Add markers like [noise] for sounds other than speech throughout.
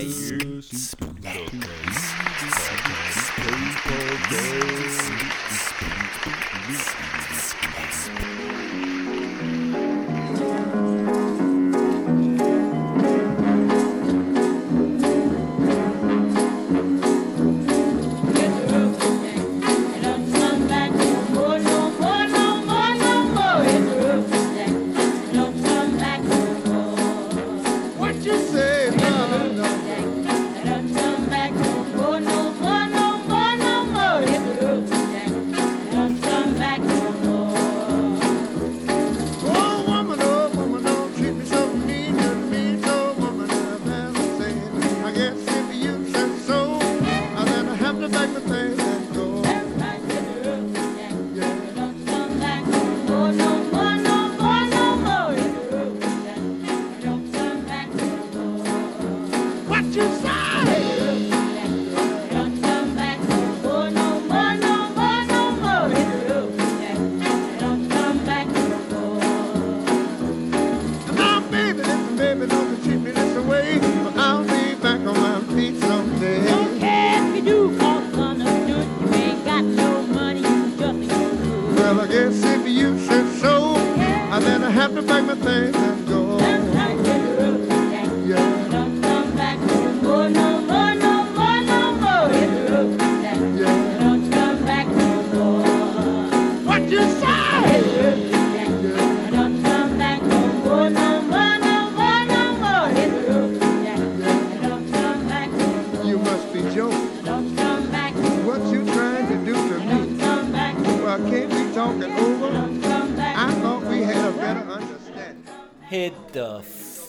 care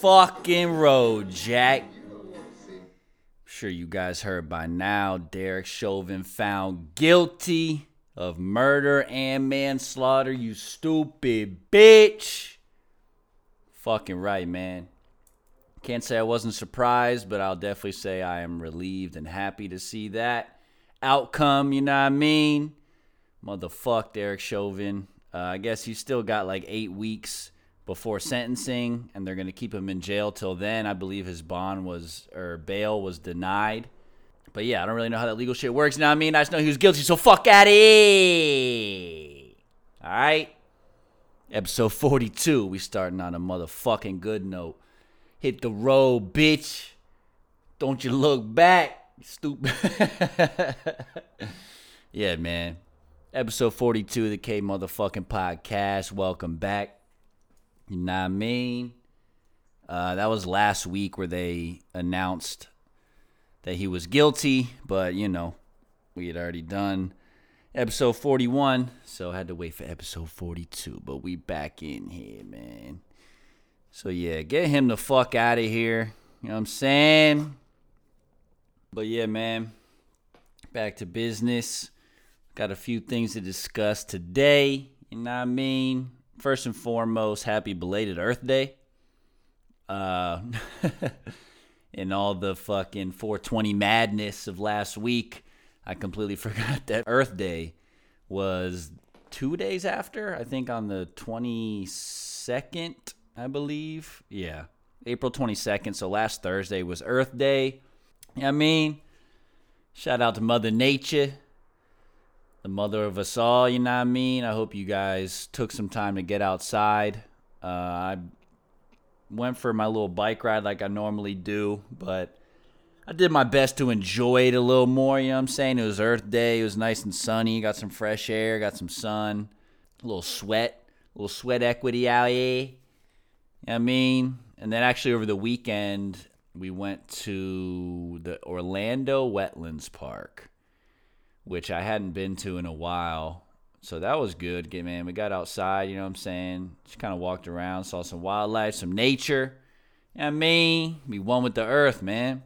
fucking road, Jack. Sure, you guys heard by now. Derek Chauvin found guilty of murder and manslaughter. You stupid bitch. Fucking right, man. Can't say I wasn't surprised, but I'll definitely say I am relieved and happy to see that outcome. You know what I mean? Motherfuck Derek Chauvin. Uh, I guess he's still got like eight weeks before sentencing, and they're gonna keep him in jail till then. I believe his bond was or bail was denied. But yeah, I don't really know how that legal shit works. Know I mean? I just know he was guilty, so fuck at it. All right. Episode 42. We starting on a motherfucking good note. Hit the road, bitch. Don't you look back, stupid. [laughs] yeah, man. Episode 42 of the K motherfucking podcast. Welcome back. You know what I mean? Uh, that was last week where they announced that he was guilty, but you know, we had already done episode 41, so I had to wait for episode 42. But we back in here, man. So yeah, get him the fuck out of here. You know what I'm saying? But yeah, man. Back to business. Got a few things to discuss today. You know what I mean? First and foremost, happy belated Earth Day. Uh [laughs] in all the fucking 420 madness of last week, I completely [laughs] forgot that Earth Day was two days after. I think on the 22nd, I believe. Yeah, April 22nd. So last Thursday was Earth Day. I mean? Shout out to Mother Nature, the mother of us all. You know what I mean? I hope you guys took some time to get outside. Uh, I went for my little bike ride like I normally do, but I did my best to enjoy it a little more. You know what I'm saying? It was Earth Day. It was nice and sunny. Got some fresh air. Got some sun. A little sweat. A little sweat equity out here. You know I mean? And then actually over the weekend, we went to the Orlando Wetlands Park, which I hadn't been to in a while. So that was good, Get man. We got outside, you know what I'm saying? Just kind of walked around, saw some wildlife, some nature. You know I mean? We one with the earth, man.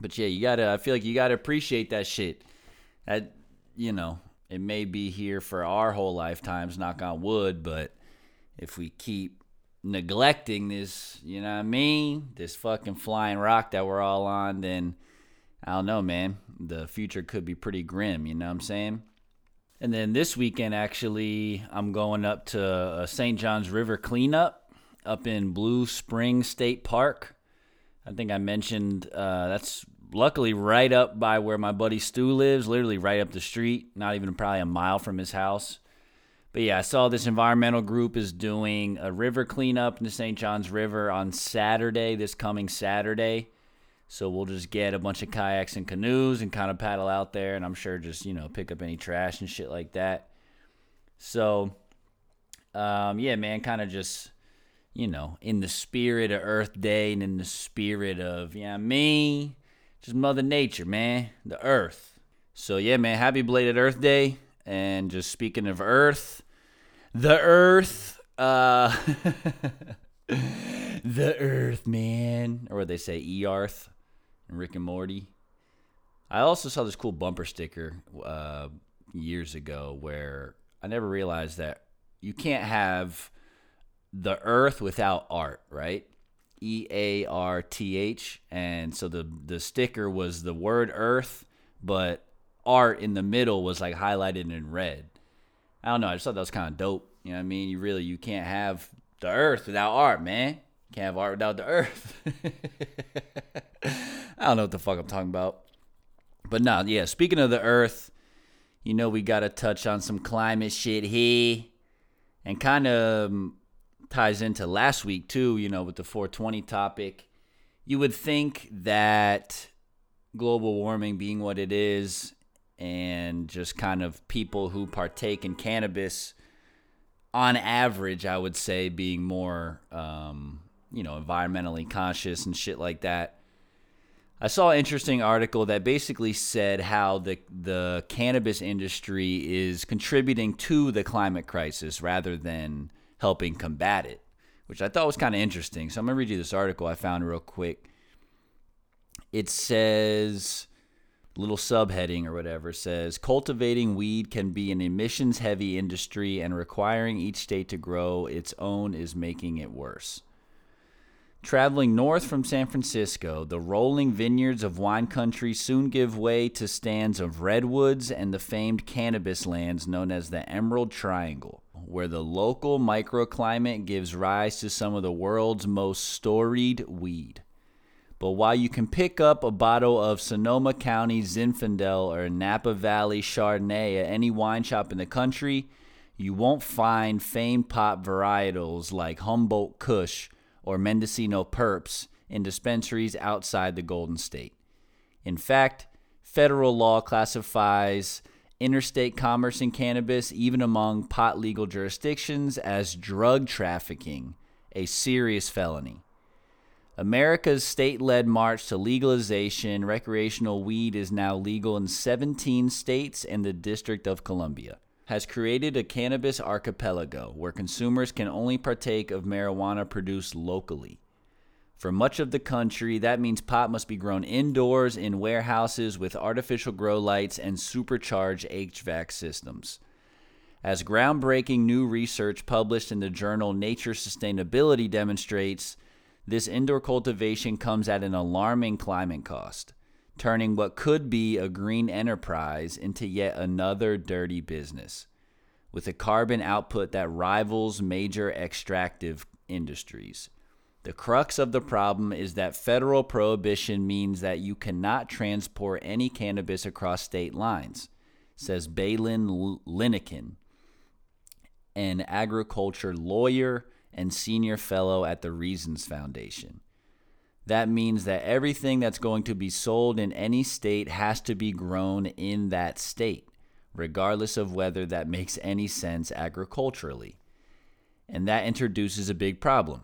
But yeah, you gotta. I feel like you gotta appreciate that shit. That you know, it may be here for our whole lifetimes. Knock on wood, but if we keep neglecting this, you know what I mean? This fucking flying rock that we're all on, then I don't know, man. The future could be pretty grim, you know what I'm saying? And then this weekend, actually, I'm going up to uh, St. John's River cleanup up in Blue Spring State Park. I think I mentioned uh, that's luckily right up by where my buddy Stu lives, literally right up the street, not even probably a mile from his house. But yeah, I saw this environmental group is doing a river cleanup in the St. John's River on Saturday, this coming Saturday. So we'll just get a bunch of kayaks and canoes and kind of paddle out there, and I'm sure just you know pick up any trash and shit like that. So, um, yeah, man, kind of just you know in the spirit of Earth Day and in the spirit of yeah me, just Mother Nature, man, the Earth. So yeah, man, happy belated Earth Day. And just speaking of Earth, the Earth, uh, [laughs] the Earth, man, or what they say, E-Arth, and Rick and Morty. I also saw this cool bumper sticker uh, years ago where I never realized that you can't have the Earth without art, right? E A R T H, and so the the sticker was the word Earth, but art in the middle was like highlighted in red. I don't know. I just thought that was kind of dope. You know what I mean? You really you can't have the Earth without art, man. You can't have art without the Earth. [laughs] I don't know what the fuck I'm talking about. But no, yeah. Speaking of the Earth, you know we got to touch on some climate shit here, and kind of um, ties into last week too. You know, with the 420 topic, you would think that global warming being what it is and just kind of people who partake in cannabis on average i would say being more um, you know environmentally conscious and shit like that i saw an interesting article that basically said how the the cannabis industry is contributing to the climate crisis rather than helping combat it which i thought was kind of interesting so i'm to read you this article i found real quick it says little subheading or whatever says cultivating weed can be an emissions heavy industry and requiring each state to grow its own is making it worse. Traveling north from San Francisco, the rolling vineyards of wine country soon give way to stands of redwoods and the famed cannabis lands known as the Emerald Triangle, where the local microclimate gives rise to some of the world's most storied weed. But while you can pick up a bottle of Sonoma County Zinfandel or Napa Valley Chardonnay at any wine shop in the country, you won't find famed pop varietals like Humboldt Kush or Mendocino Purps in dispensaries outside the Golden State. In fact, federal law classifies interstate commerce in cannabis, even among pot legal jurisdictions, as drug trafficking, a serious felony. America's state led march to legalization, recreational weed is now legal in 17 states and the District of Columbia, has created a cannabis archipelago where consumers can only partake of marijuana produced locally. For much of the country, that means pot must be grown indoors in warehouses with artificial grow lights and supercharged HVAC systems. As groundbreaking new research published in the journal Nature Sustainability demonstrates, this indoor cultivation comes at an alarming climate cost, turning what could be a green enterprise into yet another dirty business, with a carbon output that rivals major extractive industries. The crux of the problem is that federal prohibition means that you cannot transport any cannabis across state lines, says Baylen Linnekin, an agriculture lawyer and senior fellow at the Reasons Foundation. That means that everything that's going to be sold in any state has to be grown in that state, regardless of whether that makes any sense agriculturally. And that introduces a big problem.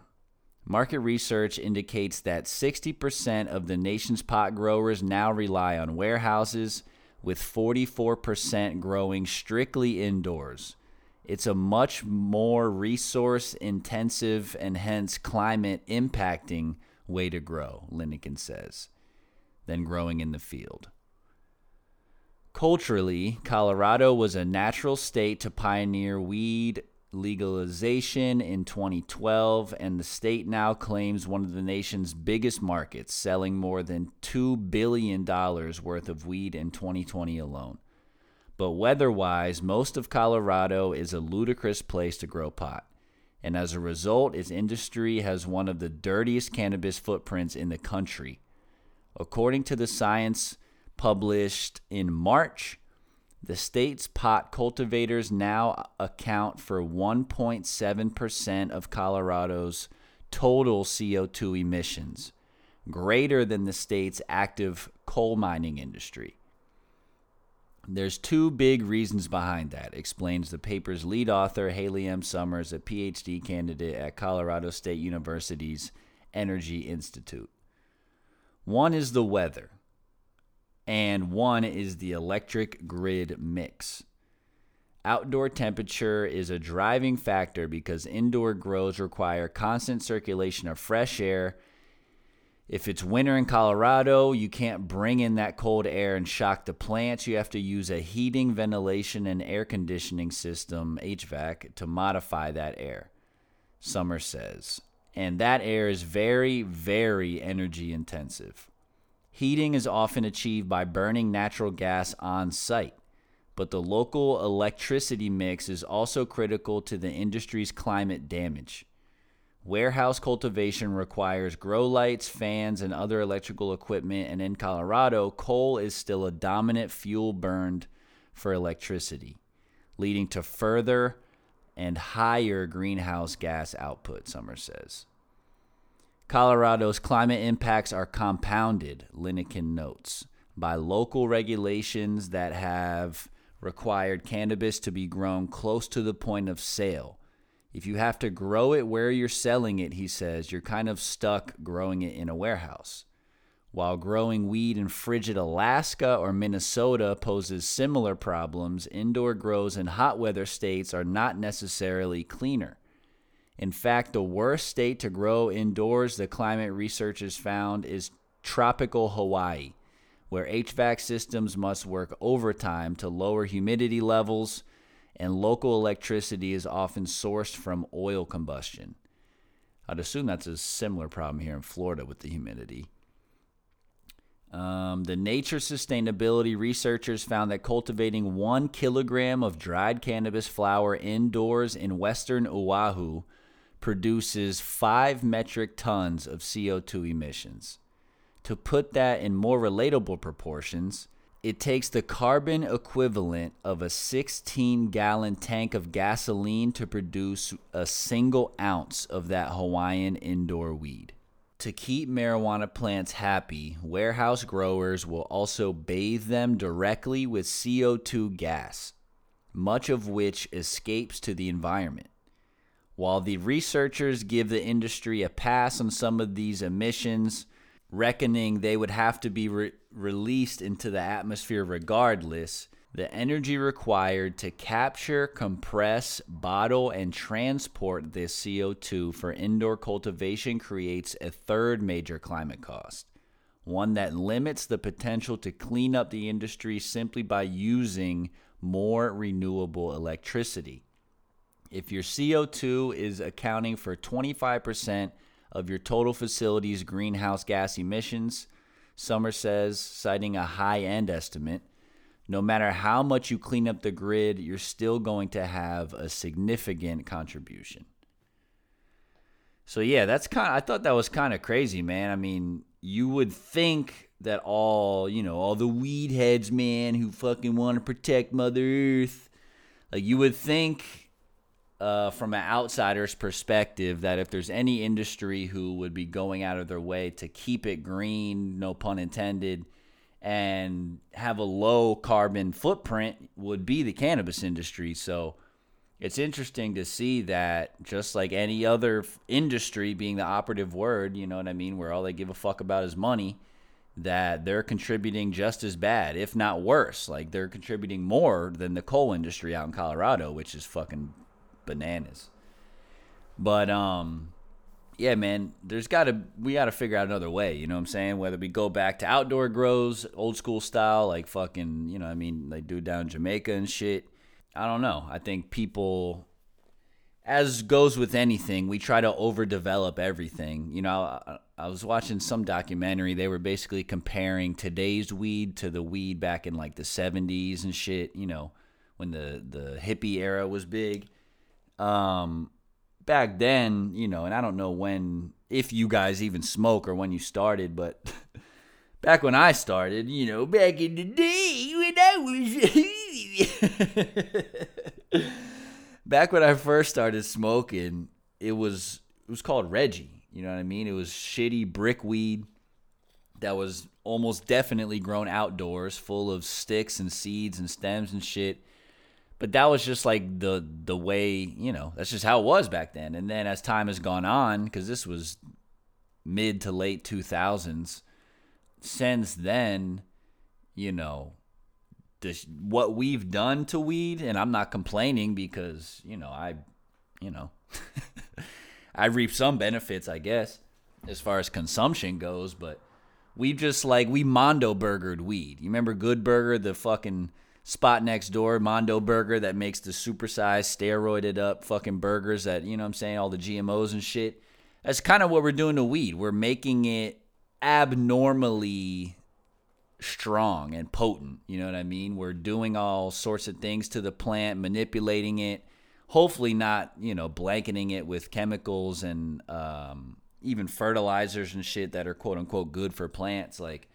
Market research indicates that 60% of the nation's pot growers now rely on warehouses, with 44% growing strictly indoors. It's a much more resource intensive and hence climate impacting way to grow, Linnekin says. than growing in the field. Culturally, Colorado was a natural state to pioneer weed legalization in 2012, and the state now claims one of the nation's biggest markets, selling more than $2 billion worth of weed in 2020 alone. But weather wise, most of Colorado is a ludicrous place to grow pot. And as a result, its industry has one of the dirtiest cannabis footprints in the country. According to the science published in March, the state's pot cultivators now account for 1.7% of Colorado's total CO2 emissions, greater than the state's active coal mining industry. There's two big reasons behind that, explains the paper's lead author, Hailey M. Summers, a PhD candidate at Colorado State University's Energy Institute. One is the weather and one is the electric grid mix. Outdoor temperature is a driving factor because indoor grows require constant circulation of fresh air. If it's winter in Colorado, you can't bring in that cold air and shock the plants. You have to use a heating, ventilation, and air conditioning system, HVAC, to modify that air, Summer says. And that air is very, very energy intensive. Heating is often achieved by burning natural gas on site, but the local electricity mix is also critical to the industry's climate damage. Warehouse cultivation requires grow lights, fans, and other electrical equipment, and in Colorado, coal is still a dominant fuel burned for electricity, leading to further and higher greenhouse gas output, Summer says. Colorado's climate impacts are compounded, Linnekin notes, by local regulations that have required cannabis to be grown close to the point of sale. If you have to grow it where you're selling it, he says, you're kind of stuck growing it in a warehouse. While growing weed in frigid Alaska or Minnesota poses similar problems, indoor grows in hot weather states are not necessarily cleaner. In fact, the worst state to grow indoors, the climate researchers found, is tropical Hawaii, where HVAC systems must work overtime to lower humidity levels, and local electricity is often sourced from oil combustion. I'd assume that's a similar problem here in Florida with the humidity. Um, the nature sustainability researchers found that cultivating one kilogram of dried cannabis flower indoors in western Oahu produces 5 metric tons of CO2 emissions. To put that in more relatable proportions, it takes the carbon equivalent of a 16 gallon tank of gasoline to produce a single ounce of that Hawaiian indoor weed. To keep marijuana plants happy, warehouse growers will also bathe them directly with CO2 gas, much of which escapes to the environment. While the researchers give the industry a pass on some of these emissions, reckoning they would have to be re- released into the atmosphere regardless, the energy required to capture, compress, bottle, and transport this CO2 for indoor cultivation creates a third major climate cost, one that limits the potential to clean up the industry simply by using more renewable electricity. If your CO2 is accounting for 25% of your total facility's greenhouse gas emissions, Summer says, citing a high end estimate, no matter how much you clean up the grid, you're still going to have a significant contribution. So yeah, that's kind of, I thought that was kind of crazy, man. I mean, you would think that all, you know, all the weed heads, man, who fucking want to protect Mother Earth, like you would think uh, from an outsider's perspective that if there's any industry who would be going out of their way to keep it green, no pun intended, and have a low carbon footprint would be the cannabis industry. So it's interesting to see that just like any other industry being the operative word, you know what I mean, where all they give a fuck about is money, that they're contributing just as bad, if not worse. Like they're contributing more than the coal industry out in Colorado, which is fucking bananas. But um, yeah, man, there's got to we got to figure out another way. You know what I'm saying? Whether we go back to outdoor grows, old school style, like fucking, you know, I mean, they do down Jamaica and shit. I don't know. I think people, as goes with anything, we try to overdevelop everything. You know, I, I was watching some documentary. They were basically comparing today's weed to the weed back in like the 70s and shit. You know, when the the hippie era was big. Um, back then, you know, and I don't know when, if you guys even smoke or when you started, but [laughs] back when I started, you know, back in the day when I was, [laughs] back when I first started smoking, it was it was called Reggie. You know what I mean? It was shitty brick weed that was almost definitely grown outdoors, full of sticks and seeds and stems and shit but that was just like the the way you know that's just how it was back then. And then as time has gone on because this was mid to late 2000s since then you know this, what we've done to weed and i'm not complaining because you know i you know [laughs] i reap some benefits i guess as far as consumption goes but we just like we mondo burgered weed. You remember good burger the fucking spot next door, Mondo Burger, that makes the supersized, steroided up fucking burgers that, you know what I'm saying, all the GMOs and shit. That's kind of what we're doing to weed. We're making it abnormally strong and potent. You know what I mean? We're doing all sorts of things to the plant, manipulating it, hopefully not, you know, blanketing it with chemicals and um, even fertilizers and shit that are quote unquote good for plants. Like,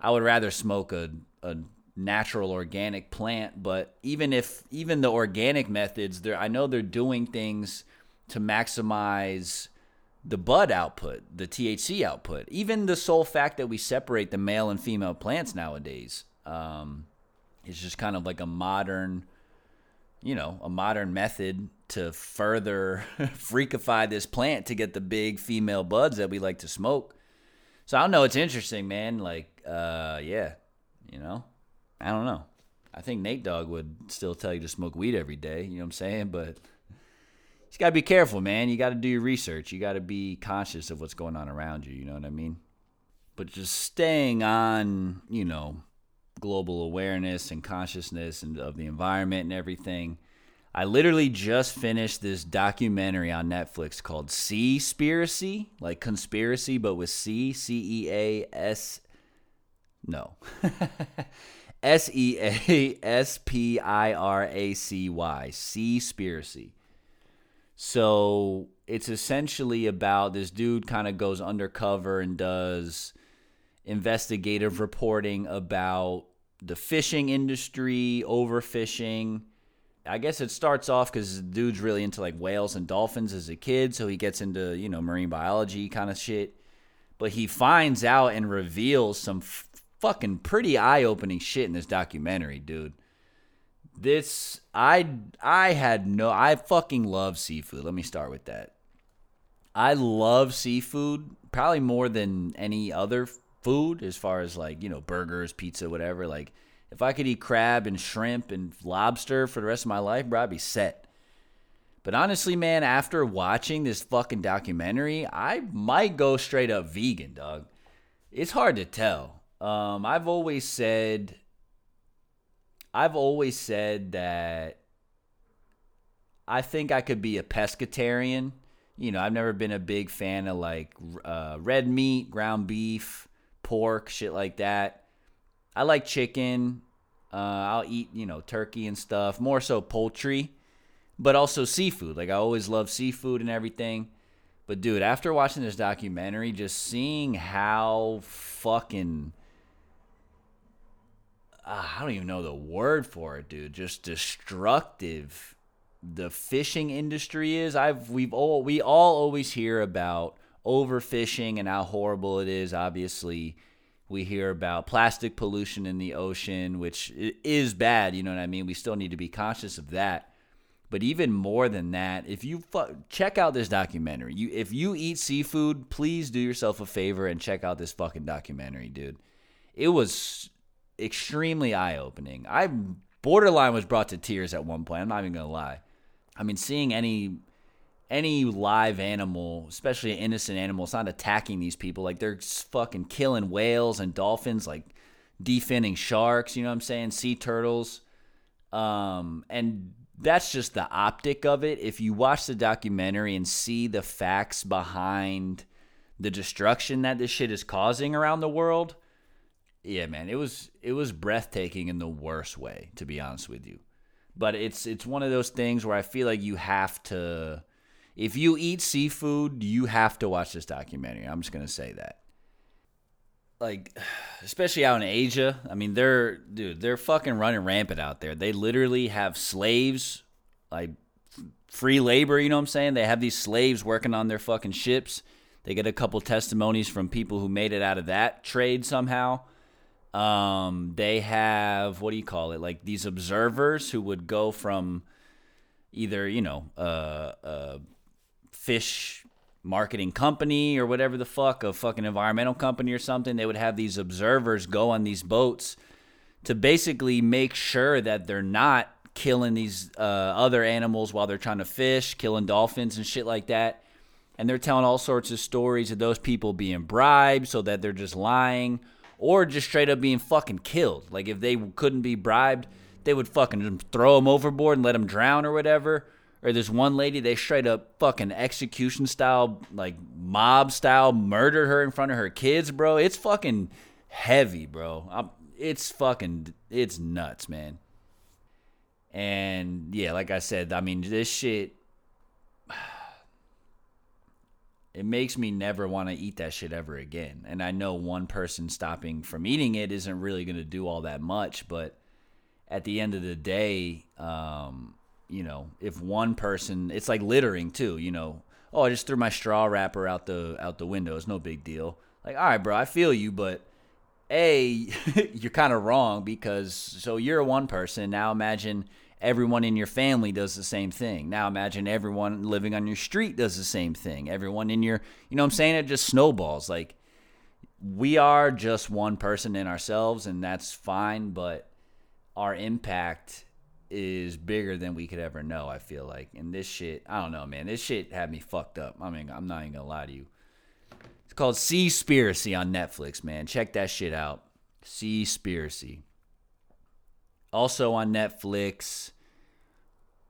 I would rather smoke a, a natural organic plant but even if even the organic methods there I know they're doing things to maximize the bud output, the THC output, even the sole fact that we separate the male and female plants nowadays um, is just kind of like a modern, you know, a modern method to further [laughs] freakify this plant to get the big female buds that we like to smoke. So I don't know. It's interesting, man. Like, uh, yeah, you know, I don't know. I think Nate Dogg would still tell you to smoke weed every day. You know what I'm saying? But you got to be careful, man. You got to do your research. You got to be conscious of what's going on around you. You know what I mean? But just staying on, you know, global awareness and consciousness and of the environment and everything. I literally just finished this documentary on Netflix called Seaspiracy, like conspiracy, but with C, C E A S. No. [laughs] S E A S P I R A C Y, Seaspiracy. So it's essentially about this dude kind of goes undercover and does investigative reporting about the fishing industry, overfishing. I guess it starts off because the dude's really into like whales and dolphins as a kid, so he gets into you know marine biology kind of shit. But he finds out and reveals some fucking pretty eye-opening shit in this documentary, dude. This I I had no I fucking love seafood. Let me start with that. I love seafood probably more than any other food as far as like, you know, burgers, pizza, whatever. Like if I could eat crab and shrimp and lobster for the rest of my life, bro, I'd be set. But honestly, man, after watching this fucking documentary, I might go straight up vegan, dog. It's hard to tell. Um, I've always said, I've always said that I think I could be a pescatarian. You know, I've never been a big fan of like uh, red meat, ground beef, pork, shit like that. I like chicken. Uh, I'll eat, you know, turkey and stuff. More so poultry, but also seafood. Like I always love seafood and everything. But dude, after watching this documentary, just seeing how fucking uh, I don't even know the word for it, dude. Just destructive the fishing industry is. I've we've all we all always hear about overfishing and how horrible it is. Obviously, we hear about plastic pollution in the ocean, which is bad. You know what I mean? We still need to be conscious of that. But even more than that, if you fu- check out this documentary, you if you eat seafood, please do yourself a favor and check out this fucking documentary, dude. It was extremely eye opening. I borderline was brought to tears at one point. I'm not even gonna lie. I mean, seeing any any live animal, especially an innocent animal, it's not attacking these people. Like they're fucking killing whales and dolphins, like defending sharks. You know what I'm saying? Sea turtles. Um, and that's just the optic of it. If you watch the documentary and see the facts behind the destruction that this shit is causing around the world, yeah, man, it was it was breathtaking in the worst way, to be honest with you. But it's it's one of those things where I feel like you have to if you eat seafood, you have to watch this documentary. I'm just gonna say that. Like, [sighs] especially out in Asia, I mean, they're dude, they're fucking running rampant out there. They literally have slaves, like free labor. You know what I'm saying? They have these slaves working on their fucking ships. They get a couple testimonies from people who made it out of that trade somehow. Um, they have what do you call it? Like these observers who would go from either you know uh, uh, fish marketing company or whatever the fuck, a fucking environmental company or something. They would have these observers go on these boats to basically make sure that they're not killing these uh, other animals while they're trying to fish, killing dolphins and shit like that. And they're telling all sorts of stories of those people being bribed so that they're just lying or just straight up being fucking killed. Like if they couldn't be bribed, they would fucking throw them overboard and let them drown or whatever. Or this one lady, they straight up fucking execution style, like mob style, murdered her in front of her kids, bro. It's fucking heavy, bro. I'm, it's fucking, it's nuts, man. And yeah, like I said, I mean, this shit, it makes me never want to eat that shit ever again. And I know one person stopping from eating it isn't really going to do all that much, but at the end of the day, um, you know, if one person, it's like littering too, you know. Oh, I just threw my straw wrapper out the out the window. It's no big deal. Like, all right, bro, I feel you, but a [laughs] you're kind of wrong because so you're a one person now imagine everyone in your family does the same thing. Now imagine everyone living on your street does the same thing. Everyone in your you know i'm saying? It just snowballs. Like we are just one person in ourselves and that's fine but our impact is bigger than we could ever know i feel like. And this shit i don't know man. This shit had me fucked up. I mean i'm not even gonna lie to you. It's called Seaspiracy on Netflix, man. Check that shit out. Seaspiracy. Also on Netflix.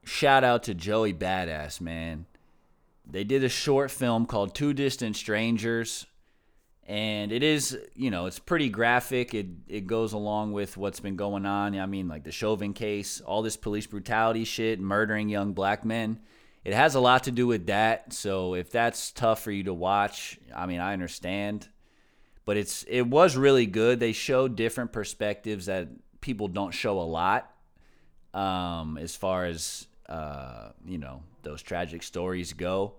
Shout out to Joey Badass, man. They did a short film called Two Distant Strangers. And it is, you know, it's pretty graphic. It it goes along with what's been going on. I mean, like the Chauvin case, all this police brutality shit, murdering young black men it has a lot to do with that. So if that's tough for you to watch, I mean, I understand. But it's it was really good. They showed different perspectives that people don't show a lot. Um, as far as uh, you know, those tragic stories go.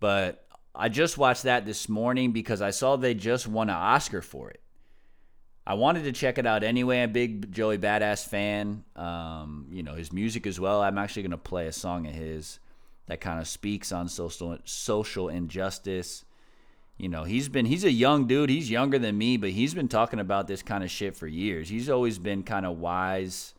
But I just watched that this morning because I saw they just won an Oscar for it. I wanted to check it out anyway. I'm a big Joey Badass fan. Um, you know, his music as well. I'm actually gonna play a song of his that kind of speaks on social social injustice. You know, he's been he's a young dude. He's younger than me, but he's been talking about this kind of shit for years. He's always been kind of wise.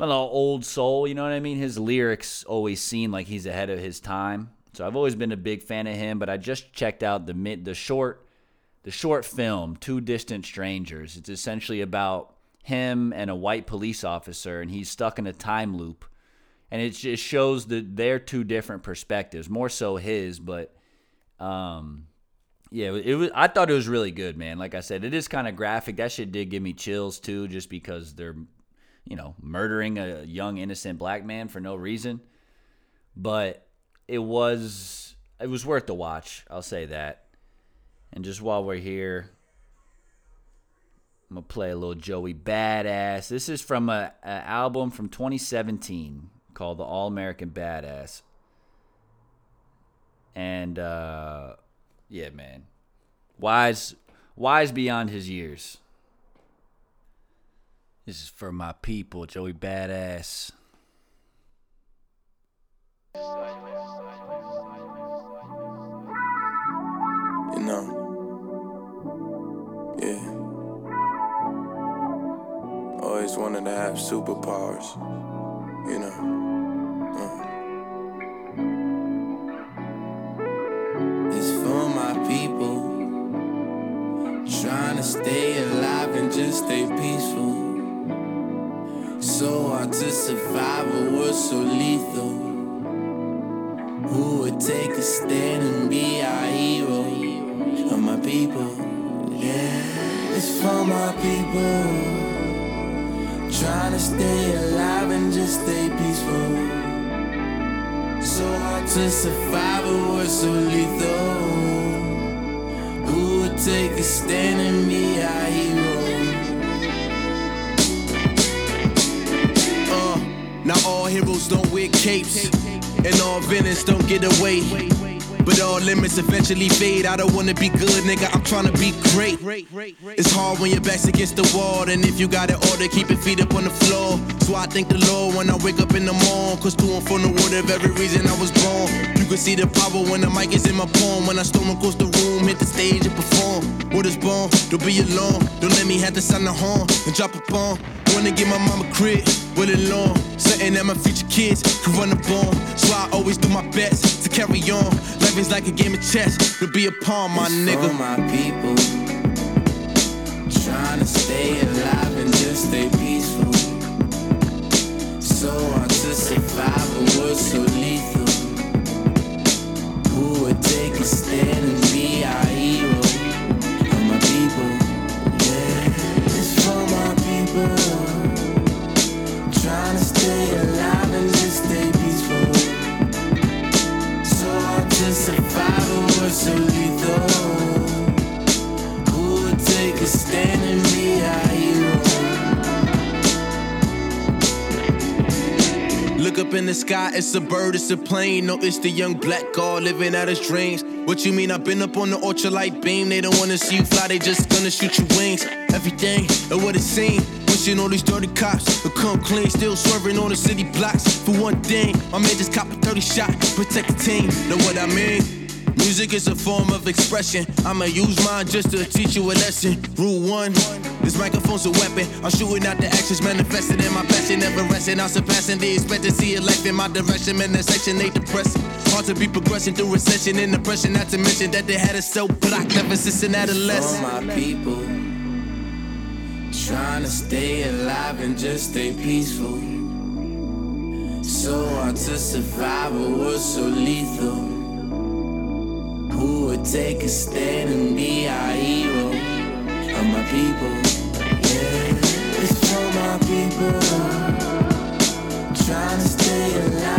A little old soul, you know what I mean? His lyrics always seem like he's ahead of his time. So I've always been a big fan of him, but I just checked out the mid the short the short film Two Distant Strangers. It's essentially about him and a white police officer and he's stuck in a time loop and it just shows that they're two different perspectives, more so his, but um, yeah, it was. I thought it was really good, man. Like I said, it is kind of graphic. That shit did give me chills too, just because they're, you know, murdering a young innocent black man for no reason. But it was it was worth the watch. I'll say that. And just while we're here, I'm gonna play a little Joey Badass. This is from a, a album from 2017 called The All American Badass. And uh yeah, man. Wise wise beyond his years. This is for my people, Joey Badass. You know. Yeah. Always wanted to have superpowers. You know. Stay alive and just stay peaceful. So hard to survive a world so lethal. Who would take a stand and be our hero? For my people, yeah, it's for my people. Trying to stay alive and just stay peaceful. So hard to survive a world so lethal. Who take a stand and be our hero? Uh, now all heroes don't wear capes, and all villains don't get away. But all limits eventually fade. I don't wanna be good, nigga. I'm tryna be great. It's hard when your back's against the wall, and if you got it order, keep your feet up on the floor. So I thank the Lord when I wake up in the morning, cause to and from the word of every reason I was born. You can see the power when the mic is in my palm. When I storm across the room, hit the stage and perform. Word is born, don't be alone. Don't let me have to sound the horn and drop a bomb. Wanna get my mama crib, with it long. Something that my future kids could run up on. So I always do my best to carry on. Life is like a game of chess, to be a pawn, my For nigga. my people, trying to stay alive and just stay peaceful. So hard to survive a world so lethal. Who would take a stand Look up in the sky, it's a bird, it's a plane. No, it's the young black guy living out his dreams. What you mean? I've been up on the ultralight beam. They don't wanna see you fly, they just gonna shoot your wings. Everything and what it seems. Wishing all these dirty cops would come clean, still swerving on the city blocks. For one thing, my man just cop a 30 shot, protect the team. Know what I mean? Music is a form of expression. I'ma use mine just to teach you a lesson. Rule one. This microphone's a weapon. I'm shooting out the actions, manifested in my passion, never resting. I'm surpassing the expectancy of life in my direction. Man, that section ain't depressing. Hard to be progressing through recession and depression. Not to mention that they had us so blocked ever since an For adolescent. my people, trying to stay alive and just stay peaceful. So hard to survive a world so lethal. Who would take a stand and be our hero? For my people, yeah, it's for my people. Trying to stay alive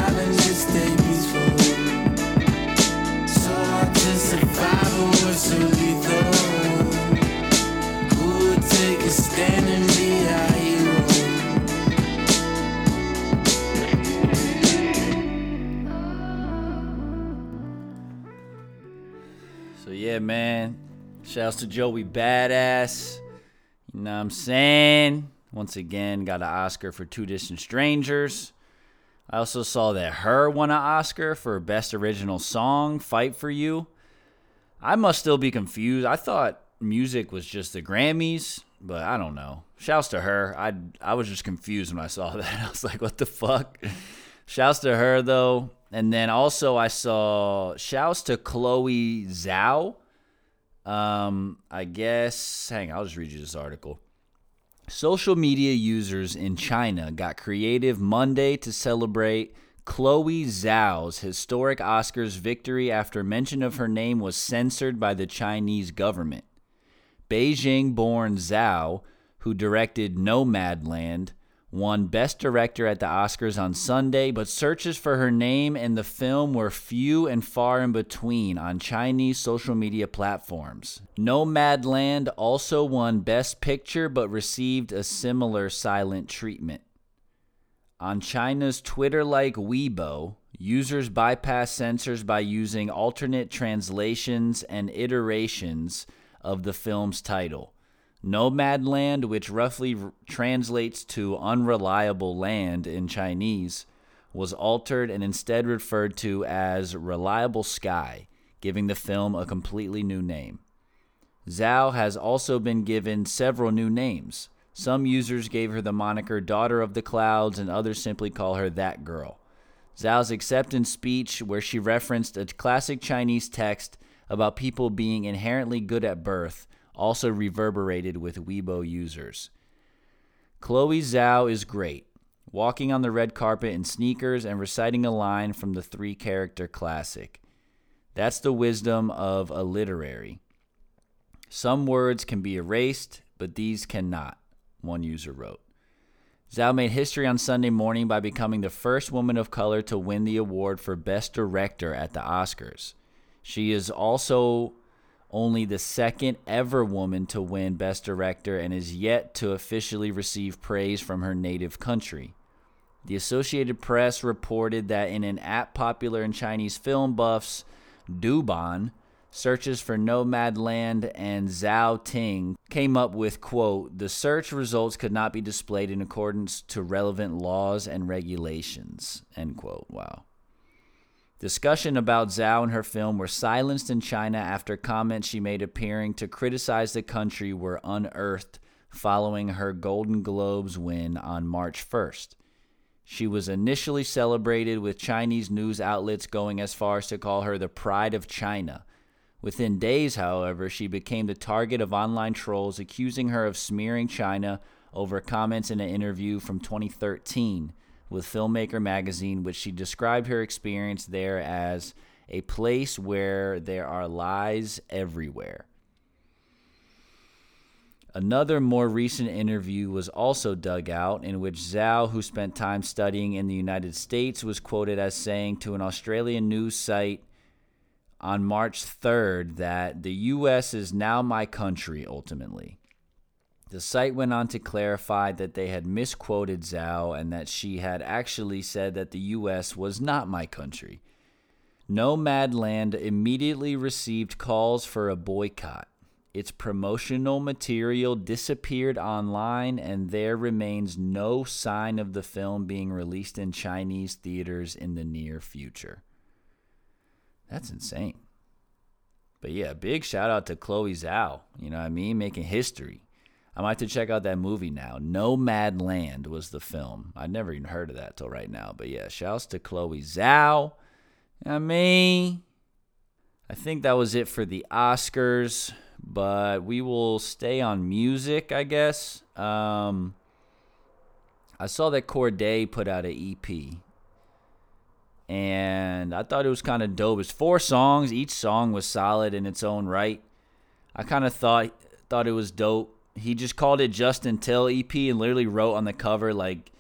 Shouts to Joey Badass. You know what I'm saying? Once again, got an Oscar for Two Distant Strangers. I also saw that H.E.R. won an Oscar for Best Original Song, Fight for You. I must still be confused. I thought music was just the Grammys, but I don't know. Shouts to her. I I was just confused when I saw [laughs] that. I was like, what the fuck? Shouts to her though. And then also I saw shouts to Chloe Zhao. Um, I guess hang on, I'll just read you this article. Social media users in China got creative Monday to celebrate Chloe Zhao's historic Oscars victory after mention of her name was censored by the Chinese government. Beijing born Zhao, who directed Nomadland, won Best Director at the Oscars on Sunday, but searches for her name and the film were few and far in between on Chinese social media platforms. Nomadland also won Best Picture but received a similar silent treatment. On China's Twitter like Weibo, users bypass censors by using alternate translations and iterations of the film's title. Nomadland, which roughly translates to unreliable land in Chinese, was altered and instead referred to as Reliable Sky, giving the film a completely new name. Zhao has also been given several new names. Some users gave her the moniker Daughter of the Clouds, and others simply call her That Girl. Zhao's acceptance speech, where she referenced a classic Chinese text about people being inherently good at birth, also reverberated with Weibo users. Chloe Zhao is great, walking on the red carpet in sneakers and reciting a line from the three character classic. That's the wisdom of a literary. Some words can be erased, but these cannot, one user wrote. Zhao made history on Sunday morning by becoming the first woman of color to win the award for Best Director at the Oscars. She is also only the second ever woman to win Best Director and is yet to officially receive praise from her native country. The Associated Press reported that in an app popular in Chinese film buffs, Douban, searches for Nomadland and Zhao Ting came up with quote the search results could not be displayed in accordance to relevant laws and regulations end quote wow discussion about Zhao and her film were silenced in China after comments she made appearing to criticize the country were unearthed following her Golden Globes win on March 1st she was initially celebrated with Chinese news outlets going as far as to call her the pride of China. Within days, however, she became the target of online trolls accusing her of smearing China over comments in an interview from 2013 with Filmmaker magazine, which she described her experience there as a place where there are lies everywhere. Another more recent interview was also dug out, in which Zhao, who spent time studying in the United States, was quoted as saying to an Australian news site on March 3rd that the U.S. is now my country ultimately. The site went on to clarify that they had misquoted Zhao and that she had actually said that the U.S. was not my country. Nomadland immediately received calls for a boycott. Its promotional material disappeared online, and there remains no sign of the film being released in Chinese theaters in the near future. That's insane. But yeah, big shout out to Chloe Zhao. You know what I mean? Making history. I might have to check out that movie now. Nomadland was the film. I'd never even heard of that till right now. But yeah, shouts to Chloe Zhao. I mean, I think that was it for the Oscars. But we will stay on music, I guess. Um, I saw that Cordae put out an EP and I thought it was kind of dope. It's four songs. Each song was solid in its own right. I kind of thought thought it was dope. He just called it Just Until EP and literally wrote on the cover like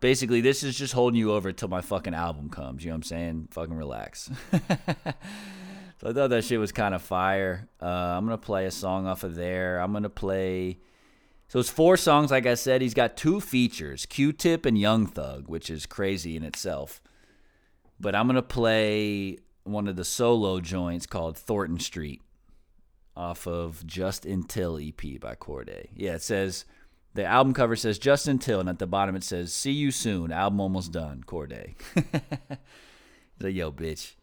basically this is just holding you over till my fucking album comes. You know what I'm saying? Fucking relax. [laughs] so I thought that shit was kind of fire. Uh, I'm gonna play a song off of there. I'm gonna play. So it's four songs, like I said. He's got two features, Q-Tip and Young Thug, which is crazy in itself. But I'm gonna play one of the solo joints called Thornton Street off of Just Until EP by Cordae. Yeah, it says the album cover says Just Until, and at the bottom it says See you soon. Album almost done. Cordae. [laughs] like, yo, bitch,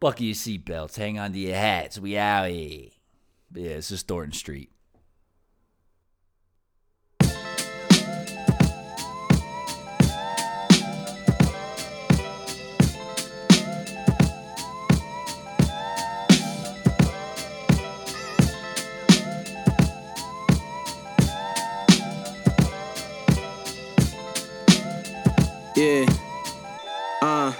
buckle your seatbelts, hang on to your hats. We out here. But yeah, this is Thornton Street. Yeah. Uh.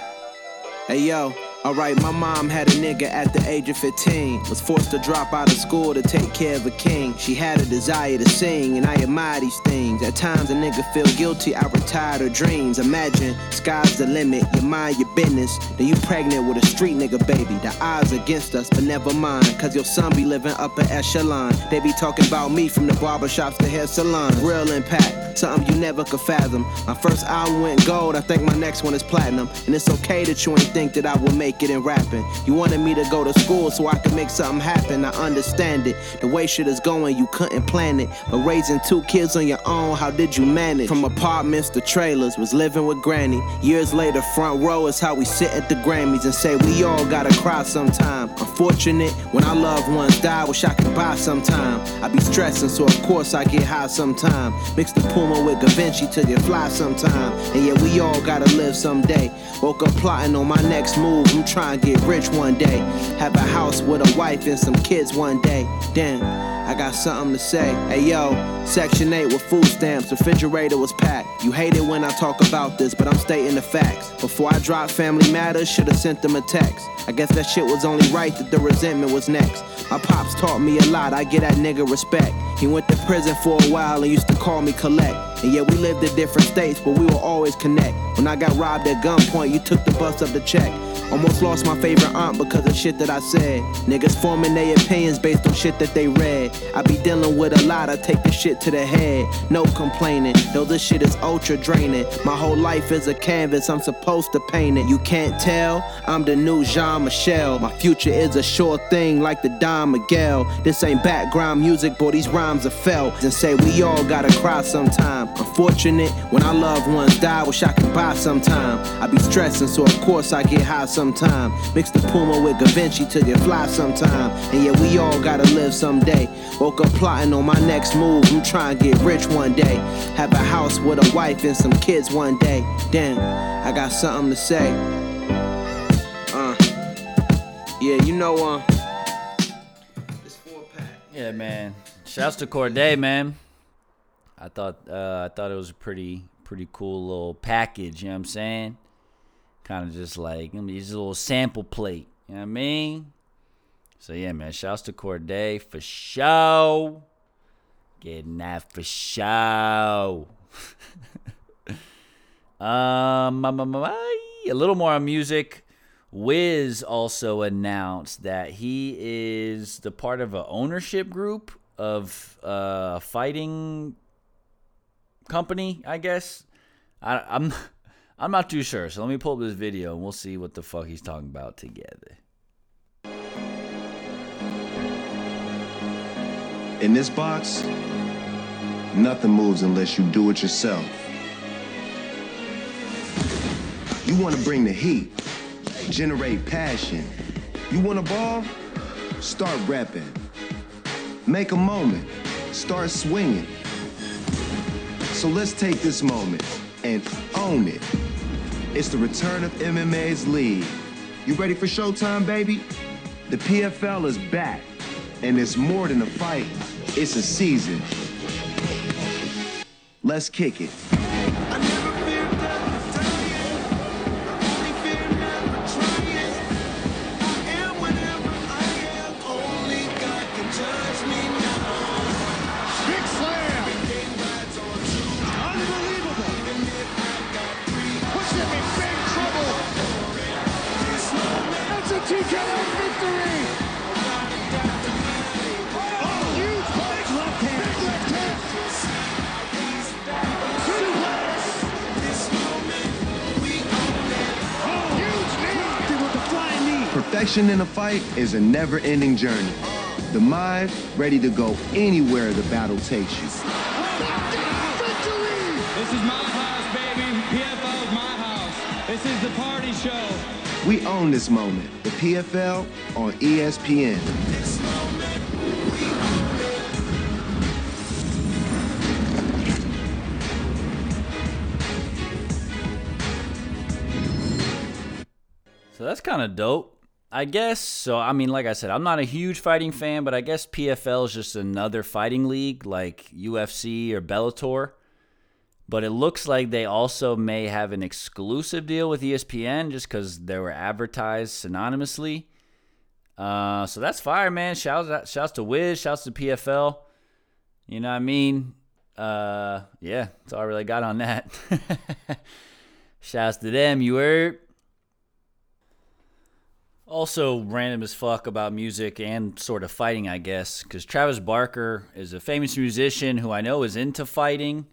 Hey yo. Alright, my mom had a nigga at the age of 15. Was forced to drop out of school to take care of a king. She had a desire to sing, and I admire these things. At times, a nigga feel guilty, I retired her dreams. Imagine, sky's the limit, you mind your business. Then you pregnant with a street nigga baby. The odds against us, but never mind. Cause your son be living upper echelon. They be talking about me from the barbershops to hair salons. Real impact, something you never could fathom. My first album went gold, I think my next one is platinum. And it's okay that you ain't think that I would make it in rapping. You wanted me to go to school so I could make something happen. I understand it. The way shit is going, you couldn't plan it. But raising two kids on your own, how did you manage? From apartments to trailers, was living with granny. Years later, front row is how we sit at the Grammys and say we all gotta cry sometime. Unfortunate when our loved ones die, wish I could buy sometime. I be stressing, so of course I get high sometime. Mix the Puma with Da Vinci till you fly sometime. And yeah, we all gotta live someday. Woke up plotting on my next move. I'm trying to get rich one day. Have a house with a wife and some kids one day. Damn. I got something to say. Hey yo, Section 8 with food stamps, refrigerator was packed. You hate it when I talk about this, but I'm stating the facts. Before I dropped Family Matters, should've sent them a text. I guess that shit was only right that the resentment was next. My pops taught me a lot, I get that nigga respect. He went to prison for a while and used to call me collect. And yeah, we lived in different states, but we will always connect. When I got robbed at gunpoint, you took the bus up the check. Almost lost my favorite aunt because of shit that I said. Niggas forming their opinions based on shit that they read. I be dealing with a lot, I take the shit to the head. No complaining, though this shit is ultra draining. My whole life is a canvas, I'm supposed to paint it. You can't tell, I'm the new Jean Michel. My future is a sure thing like the Don Miguel. This ain't background music, boy, these rhymes are felt. And say we all gotta cry sometime. Unfortunate when our loved ones die, wish I could buy sometime. I be stressing, so of course I get high sometime. Mix the Puma with Da Vinci to get fly sometime. And yeah, we all gotta live someday. Woke up plotting on my next move. I'm trying to get rich one day. Have a house with a wife and some kids one day. Damn, I got something to say. Uh, yeah, you know, uh. Yeah, man. Shouts to Cordae, man. I thought uh, I thought it was a pretty pretty cool little package. You know what I'm saying? Kind of just like I mean, just a little sample plate. You know what I mean? So yeah, man. Shouts to Cordae for show. Getting that for show. [laughs] um, a little more on music. Wiz also announced that he is the part of an ownership group of a fighting company, I guess. I, I'm I'm not too sure. So let me pull up this video and we'll see what the fuck he's talking about together. In this box, nothing moves unless you do it yourself. You want to bring the heat, generate passion. You want a ball? Start rapping. Make a moment. Start swinging. So let's take this moment and own it. It's the return of MMA's league. You ready for showtime, baby? The PFL is back, and it's more than a fight, it's a season. Let's kick it. Perfection in a fight is a never ending journey. The mind ready to go anywhere the battle takes you. Victory. This is my house, baby. PFL's my house. This is the party show. We own this moment. The PFL on ESPN. So that's kind of dope. I guess so. I mean, like I said, I'm not a huge fighting fan, but I guess PFL is just another fighting league like UFC or Bellator. But it looks like they also may have an exclusive deal with ESPN just because they were advertised synonymously. Uh, so that's fire, man. Shouts out, shouts to Wiz, shouts to PFL. You know what I mean? Uh, yeah, that's all I really got on that. [laughs] shouts to them. You heard? Also, random as fuck about music and sort of fighting, I guess, because Travis Barker is a famous musician who I know is into fighting.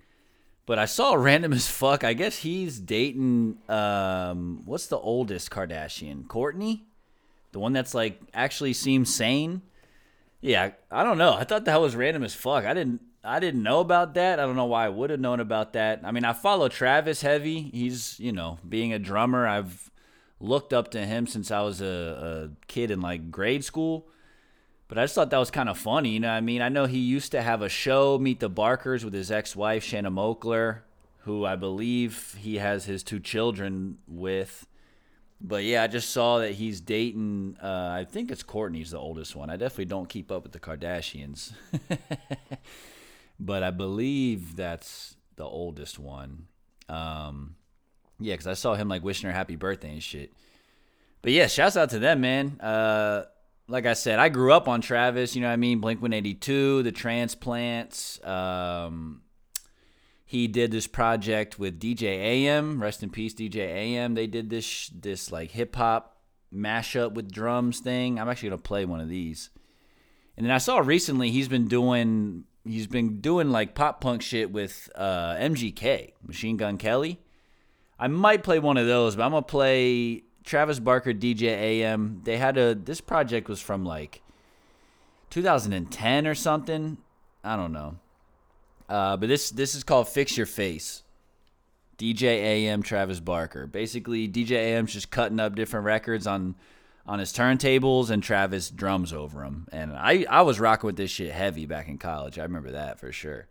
But I saw [laughs] random as fuck. I guess he's dating um, what's the oldest Kardashian? Kourtney, the one that's like actually seems sane. Yeah, I don't know. I thought that was random as fuck. I didn't. I didn't know about that. I don't know why I would have known about that. I mean, I follow Travis heavy. He's you know being a drummer. I've looked up to him since I was a, a kid in like grade school. But I just thought that was kind of funny, you know I mean? I know he used to have a show, Meet the Barkers, with his ex wife, Shanna Moakler, who I believe he has his two children with. But yeah, I just saw that he's dating. Uh, I think it's Kourtney's the oldest one. I definitely don't keep up with the Kardashians, [laughs] but I believe that's the oldest one. Um, yeah, because I saw him like wishing her happy birthday and shit. But yeah, shouts out to them, man. Uh, like I said, I grew up on Travis. You know what I mean? Blink One Eighty Two, the Transplants. Um, he did this project with DJ AM. Rest in peace, DJ AM. They did this this like hip hop mashup with drums thing. I'm actually gonna play one of these. And then I saw recently he's been doing he's been doing like pop punk shit with uh, MGK, Machine Gun Kelly. I might play one of those, but I'm gonna play Travis Barker, DJ AM. They had a this project was from like 2010 or something. I don't know. Uh, but this this is called Fix Your Face. DJ AM Travis Barker. Basically, DJ AM's just cutting up different records on on his turntables and Travis drums over them. And I I was rocking with this shit heavy back in college. I remember that for sure.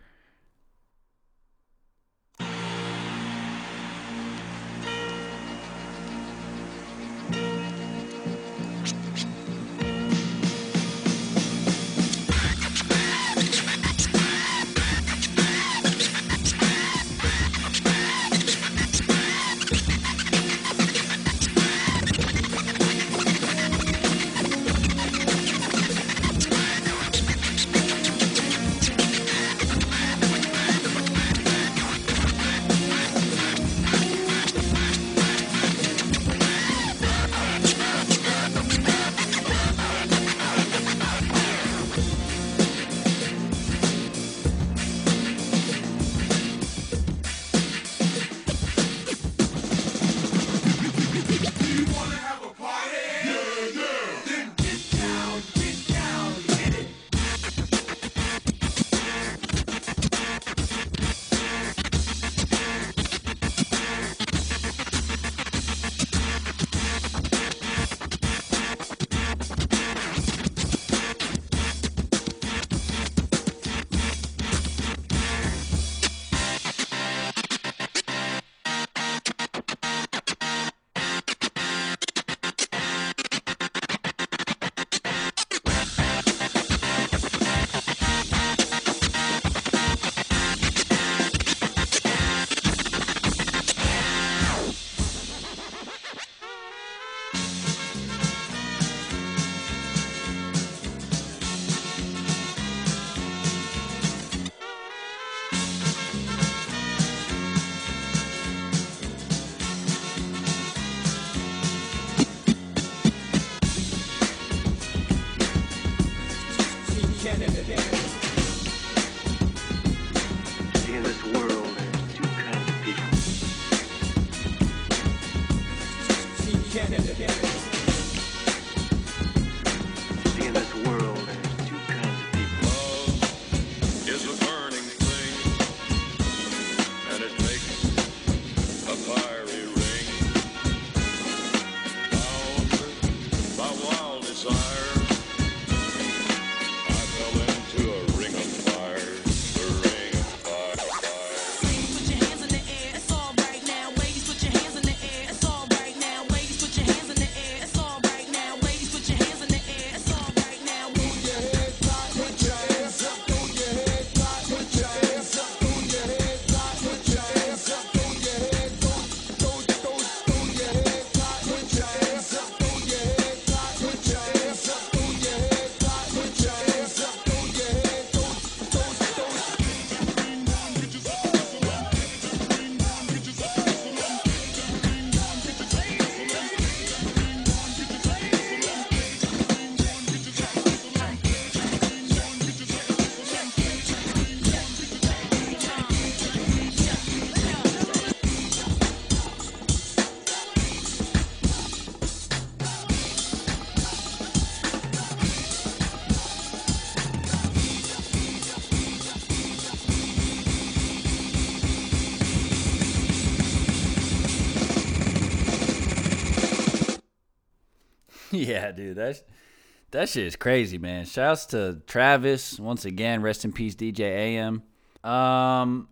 [laughs] yeah, dude, that's that shit is crazy, man. Shouts to Travis once again. Rest in peace, DJ AM. Um,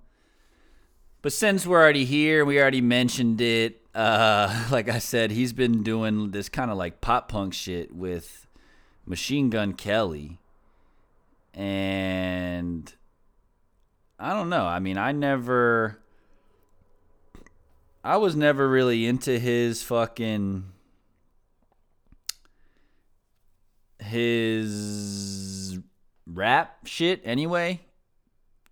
But since we're already here, we already mentioned it. Uh, [laughs] like I said, he's been doing this kind of like pop punk shit with Machine Gun Kelly. And I don't know. I mean, I never. I was never really into his fucking. His rap shit anyway.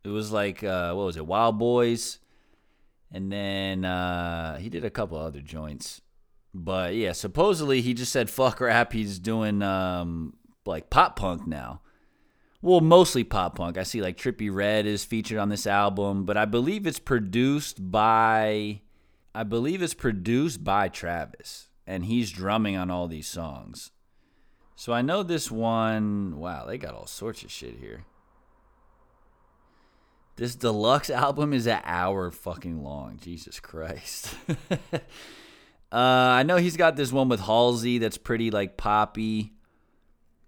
It was like, uh, what was it, Wild Boys? And then uh, he did a couple other joints. But yeah, supposedly he just said fuck rap. He's doing um, like pop punk now. Well, mostly pop punk. I see like Trippie Redd is featured on this album, but I believe it's produced by I believe it's produced by Travis and he's drumming on all these songs. So I know this one, wow, they got all sorts of shit here. This deluxe album is an hour fucking long. Jesus Christ. [laughs] uh, I know he's got this one with Halsey that's pretty like poppy.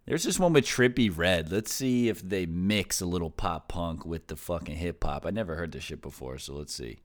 There's this one with Trippie Redd. Let's see if they mix a little pop punk with the fucking hip hop. I never heard this shit before, so let's see.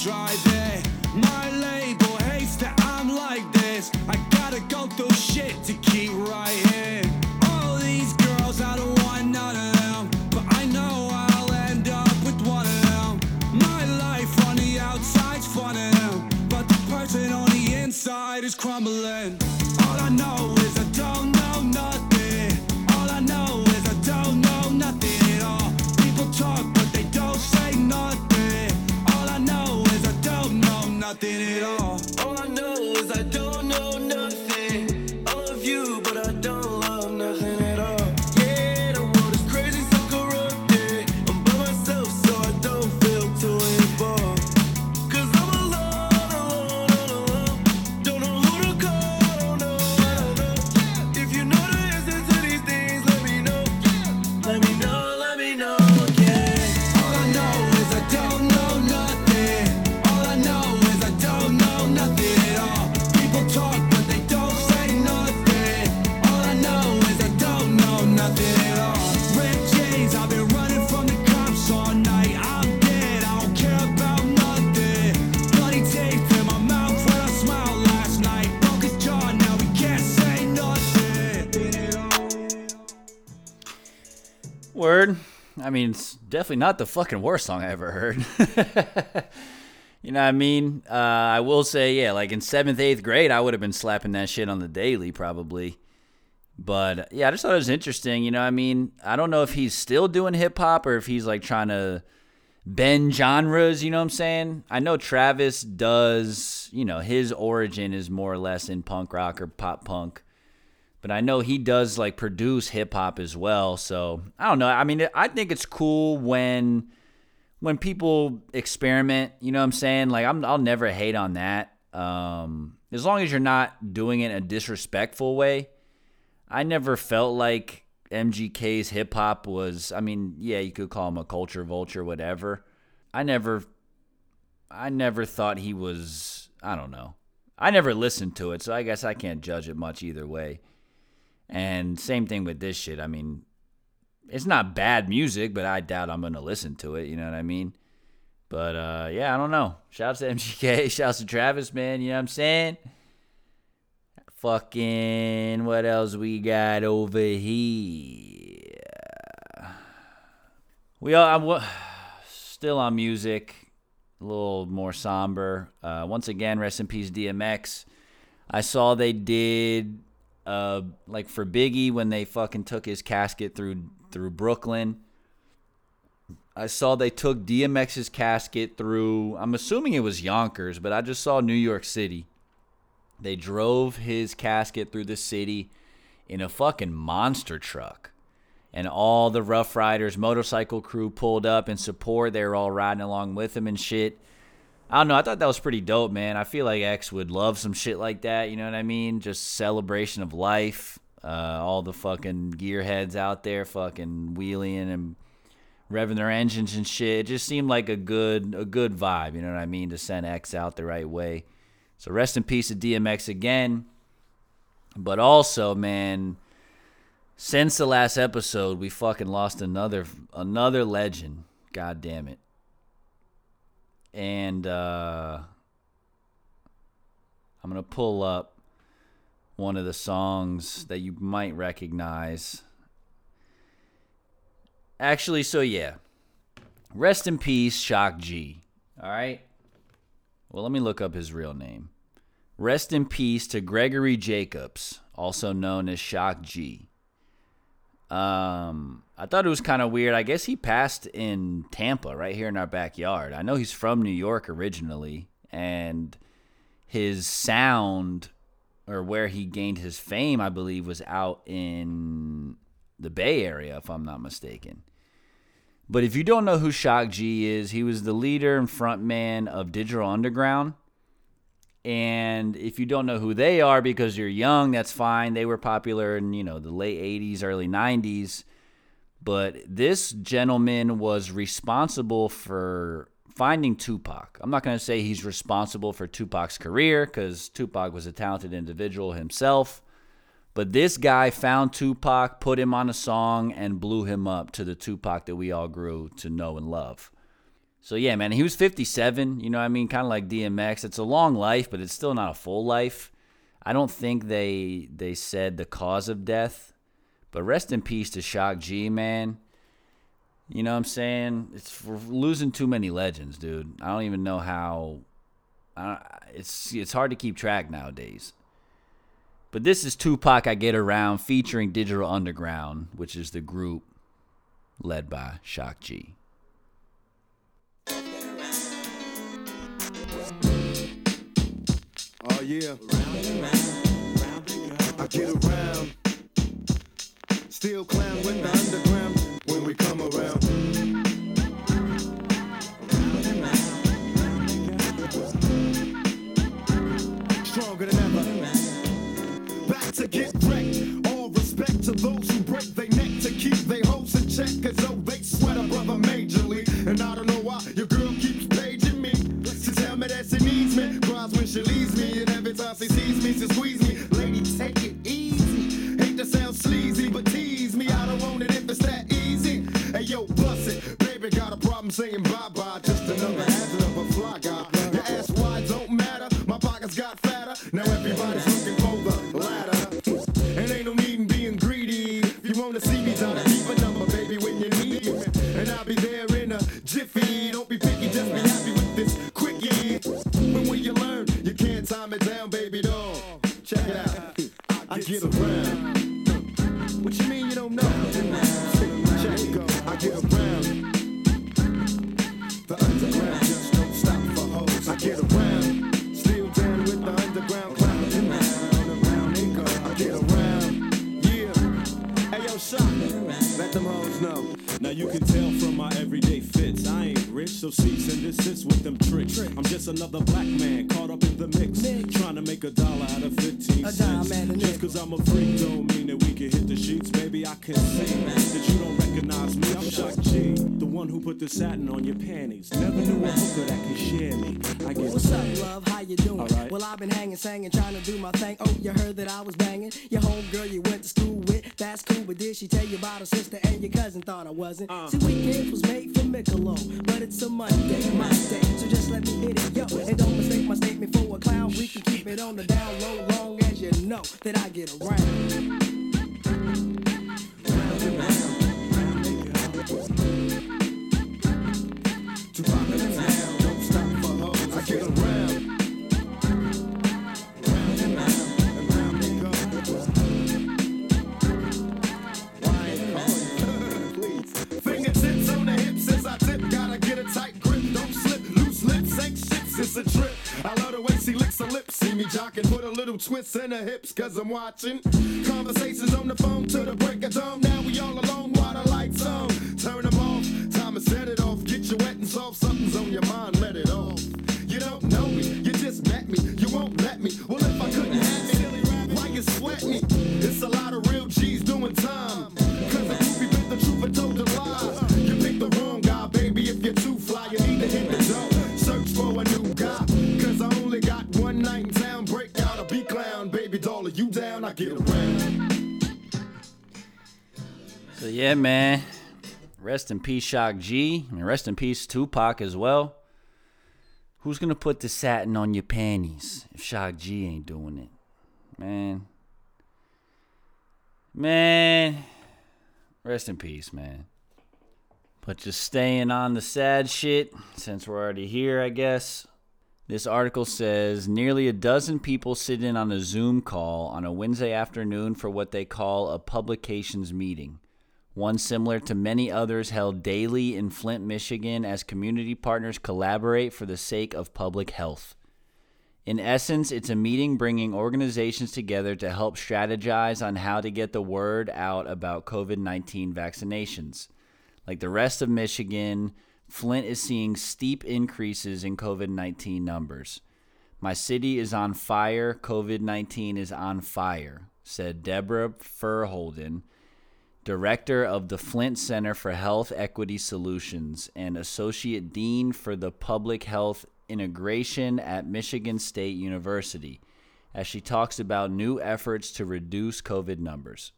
Kept driving. My label hates that I'm like this. I gotta go through shit to keep writing. All these girls, I don't want none of them. But I know I'll end up with one of them. My life on the outside's fun of them. But the person on the inside is crumbling. At all. All definitely not the fucking worst song I ever heard. [laughs] you know what I mean? Uh, I will say, yeah, like in seventh, eighth grade, I would have been slapping that shit on the daily probably. But yeah, I just thought it was interesting. You know I mean? I don't know if he's still doing hip hop or if he's like trying to bend genres. You know what I'm saying? I know Travis does, you know, his origin is more or less in punk rock or pop punk but I know he does like produce hip hop as well. So I don't know. I mean, I think it's cool when when people experiment. You know what I'm saying? Like I'm, I'll never hate on that. Um, as long as you're not doing it in a disrespectful way. I never felt like MGK's hip hop was. I mean, yeah, you could call him a culture vulture, whatever. I never, I never thought he was. I don't know. I never listened to it, so I guess I can't judge it much either way. And same thing with this shit. I mean, it's not bad music, but I doubt I'm gonna listen to it. You know what I mean? But uh, yeah, I don't know. Shouts to [laughs] MGK. Shouts to Travis, man. You know what I'm saying? Fucking what else we got over here? We all I'm wa- [sighs] still on music, a little more somber. Uh, once again, rest in peace, DMX. I saw they did uh like for Biggie when they fucking took his casket through through Brooklyn. I saw they took DMX's casket through I'm assuming it was Yonkers, but I just saw New York City. They drove his casket through the city in a fucking monster truck. And all the Ruff Ryders motorcycle crew pulled up in support. They were all riding along with him and shit. I don't know. I thought that was pretty dope, man. I feel like X would love some shit like that. You know what I mean? Just celebration of life. Uh, all the fucking gearheads out there, fucking wheeling and revving their engines and shit. It just seemed like a good a good vibe. You know what I mean? To send X out the right way. So rest in peace to DMX again. But also, man, since the last episode, we fucking lost another another legend. God damn it. And uh I'm gonna pull up one of the songs that you might recognize. Actually, so yeah. Rest in peace, Shock G. All right. Well, let me look up his real name. Rest in peace to Gregory Jacobs, also known as Shock G. Um, I thought it was kind of weird. I guess he passed in Tampa, right here in our backyard. I know he's from New York originally, and his sound or where he gained his fame, I believe, was out in the Bay Area, if I'm not mistaken. But if you don't know who Shock G is, he was the leader and frontman of Digital Underground. And if you don't know who they are because you're young, that's fine. They were popular in, you know, the late 80s, early 90s. But this gentleman was responsible for finding Tupac. I'm not going to say he's responsible for Tupac's career because Tupac was a talented individual himself. But this guy found Tupac, put him on a song, and blew him up to the Tupac that we all grew to know and love. So yeah, man, he was 57. You know, I mean, kind of like DMX. It's a long life, but it's still not a full life. I don't think they they said the cause of death, but rest in peace to Shock G, man. You know what I'm saying? It's we're losing too many legends, dude. I don't even know how. It's it's hard to keep track nowadays. But this is Tupac I Get Around featuring Digital Underground, which is the group led by Shock G. Yeah. I get around. Still clown with the underground when we come around. Stronger than ever. Back to get wrecked. All respect to those who break their neck to keep their hopes in check. Cause though they sweat a brother majorly. And I don't know why your girl keeps paging me. She tell me that she needs me. She sees me, she squeeze me. Lady, take it easy. Hate to sound sleazy, but tease me. I don't want it if it's that easy. Hey yo, bust it. Baby, got a problem saying bye bye. It down, baby doll. Check it out. I get around. What you mean you don't know? Check it go. I get around. The underground just don't stop for hoes. I get around. Still down with the underground clown. Around, they go. I get around. Yeah. Hey yo, shot. Let them hoes know. Now you can tell from my everyday rich, so cease and desist with them tricks. I'm just another black man caught up in the mix. Trying to make a dollar out of 15 A dime cents. and a Just cause I'm a freak don't mean that we can hit the sheets. Baby, I can see that you don't recognize me. I'm Shock G, one who put the satin on your panties. Never knew a hooker that could share me. I get What's up, love? How you doing? Well, I've been hanging, singing, trying to do my thing. Oh, you heard that I was banging? Your homegirl you went to school with, that's cool. But did she tell you about her sister and your cousin? Thought I wasn't. Uh. See, weekends was made for Michelob, but it's a Monday, my day. So just let me hit it, yo. And don't mistake my statement for a clown. We can keep it on the down low, long as you know that I get around. It's a trip. I love the way she licks her lips. See me jocking, put a little twist in her hips, cause I'm watching. Conversations on the phone to the break of dawn. Now we all alone while the lights on. Turn them off, time to set it off. Get you wet and soft, something's on your mind, let it off. You don't know me, you just met me. You won't let me. Well, if I couldn't have it, why you sweat me? It's a lot of real G's doing time. Cause the be bit the truth and told the lies. You picked the wrong guy, baby. If you're too fly, you need to hit the clown, baby doll. You down? I get around. So yeah, man. Rest in peace, Shock G. And rest in peace, Tupac as well. Who's gonna put the satin on your panties if Shock G ain't doing it? Man. Man. Rest in peace, man. But just staying on the sad shit, since we're already here, I guess. This article says nearly a dozen people sit in on a Zoom call on a Wednesday afternoon for what they call a publications meeting one similar to many others held daily in Flint, Michigan, as community partners collaborate for the sake of public health. In essence, it's a meeting bringing organizations together to help strategize on how to get the word out about COVID 19 vaccinations. Like the rest of Michigan, Flint is seeing steep increases in COVID 19 numbers. My city is on fire. COVID 19 is on fire, said Deborah Furr-Holden, Director of the Flint Center for Health Equity Solutions and Associate Dean for the Public Health Integration at Michigan State University, as she talks about new efforts to reduce COVID numbers.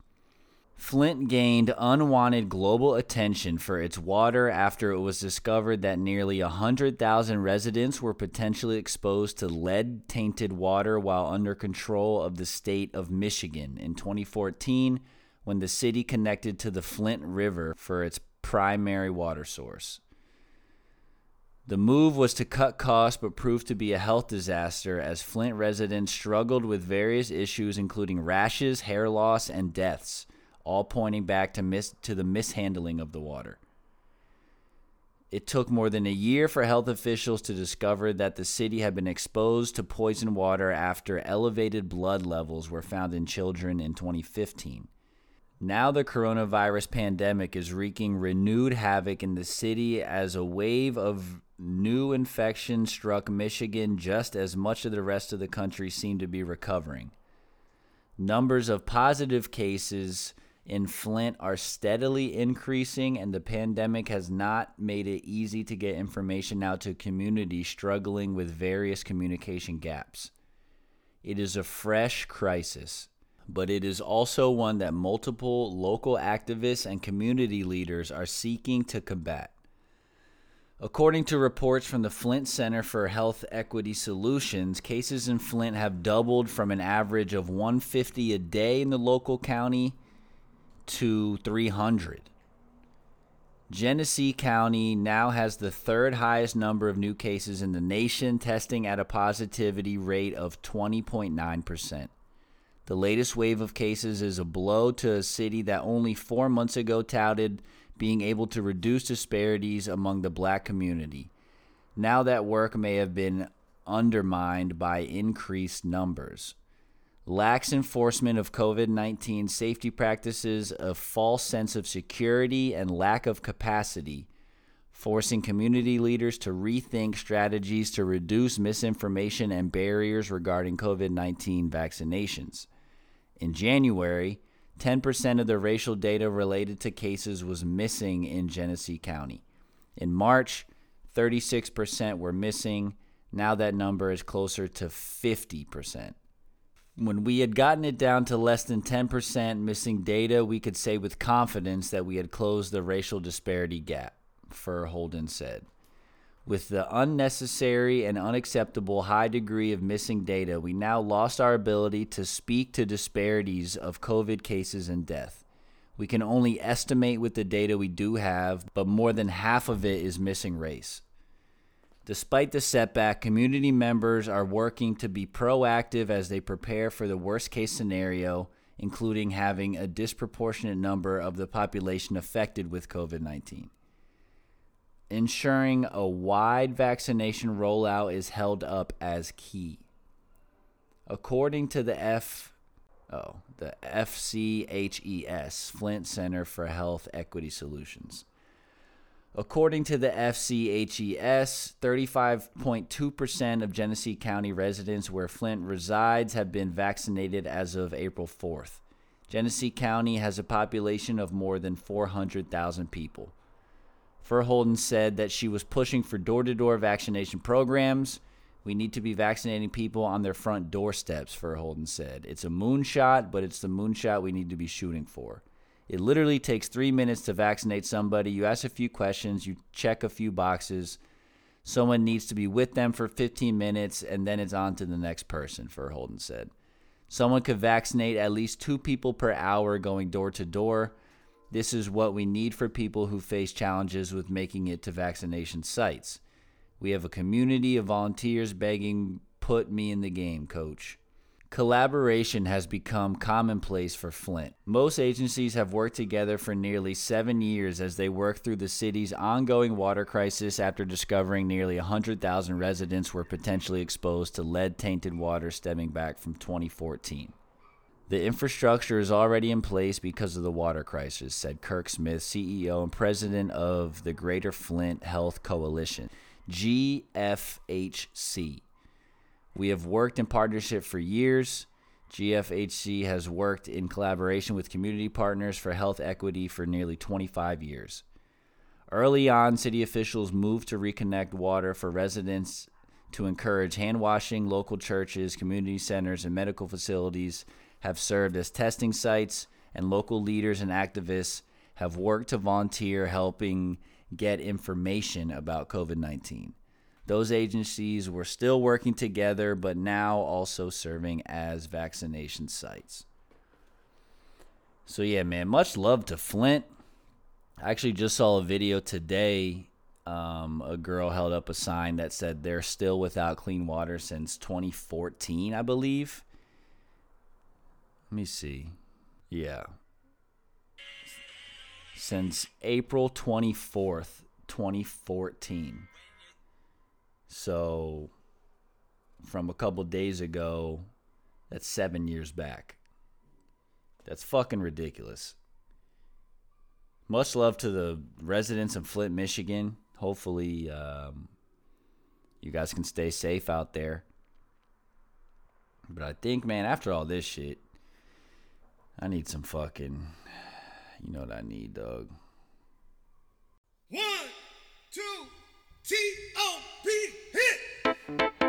Flint gained unwanted global attention for its water after it was discovered that nearly 100,000 residents were potentially exposed to lead tainted water while under control of the state of Michigan in 2014 when the city connected to the Flint River for its primary water source. The move was to cut costs but proved to be a health disaster as Flint residents struggled with various issues including rashes, hair loss, and deaths, all pointing back to, mis- to the mishandling of the water. It took more than a year for health officials to discover that the city had been exposed to poison water after elevated blood levels were found in children in 2015. Now, the coronavirus pandemic is wreaking renewed havoc in the city as a wave of new infections struck Michigan just as much of the rest of the country seemed to be recovering. Numbers of positive cases in Flint are steadily increasing, and the pandemic has not made it easy to get information out to communities struggling with various communication gaps. It is a fresh crisis but it is also one that multiple local activists and community leaders are seeking to combat. According to reports from the Flint Center for Health Equity Solutions, cases in Flint have doubled from an average of 150 a day in the local county to 300. Genesee County now has the third highest number of new cases in the nation, testing at a positivity rate of 20.9%. The latest wave of cases is a blow to a city that only four months ago touted being able to reduce disparities among the black community. Now that work may have been undermined by increased numbers. Lax enforcement of COVID 19 safety practices, a false sense of security, and lack of capacity, forcing community leaders to rethink strategies to reduce misinformation and barriers regarding COVID 19 vaccinations. In January, 10% of the racial data related to cases was missing in Genesee County. In March, 36% were missing. Now that number is closer to 50%. When we had gotten it down to less than 10% missing data, we could say with confidence that we had closed the racial disparity gap, Furr-Holden said. With the unnecessary and unacceptable high degree of missing data, we now lost our ability to speak to disparities of COVID cases and death. We can only estimate with the data we do have, but more than half of it is missing race. Despite the setback, community members are working to be proactive as they prepare for the worst case scenario, including having a disproportionate number of the population affected with COVID 19 ensuring a wide vaccination rollout is held up as key. According to the F oh, the FCHES, Flint Center for Health Equity Solutions. According to the FCHES, 35.2% of Genesee County residents where Flint resides have been vaccinated as of April 4th. Genesee County has a population of more than 400,000 people. Furr-Holden said that she was pushing for door to door vaccination programs. We need to be vaccinating people on their front doorsteps, Furr-Holden said. It's a moonshot, but it's the moonshot we need to be shooting for. It literally takes three minutes to vaccinate somebody. You ask a few questions, you check a few boxes. Someone needs to be with them for 15 minutes, and then it's on to the next person, Furr-Holden said. Someone could vaccinate at least two people per hour going door to door. This is what we need for people who face challenges with making it to vaccination sites. We have a community of volunteers begging, put me in the game, coach. Collaboration has become commonplace for Flint. Most agencies have worked together for nearly seven years as they work through the city's ongoing water crisis after discovering nearly 100,000 residents were potentially exposed to lead tainted water stemming back from 2014. The infrastructure is already in place because of the water crisis, said Kirk Smith, CEO and president of the Greater Flint Health Coalition, GFHC. We have worked in partnership for years. GFHC has worked in collaboration with community partners for health equity for nearly 25 years. Early on, city officials moved to reconnect water for residents to encourage hand washing. Local churches, community centers, and medical facilities have served as testing sites, and local leaders and activists have worked to volunteer helping get information about COVID 19. Those agencies were still working together, but now also serving as vaccination sites. So, yeah, man, much love to Flint. I actually just saw a video today. Um, a girl held up a sign that said they're still without clean water since 2014, I believe. Let me see. Yeah. Since April 24th, 2014. So, from a couple days ago, that's seven years back. That's fucking ridiculous. Much love to the residents of Flint, Michigan. Hopefully, um, you guys can stay safe out there. But I think, man, after all this shit, I need some fucking. You know what I need, dog. One, two, T O P hit.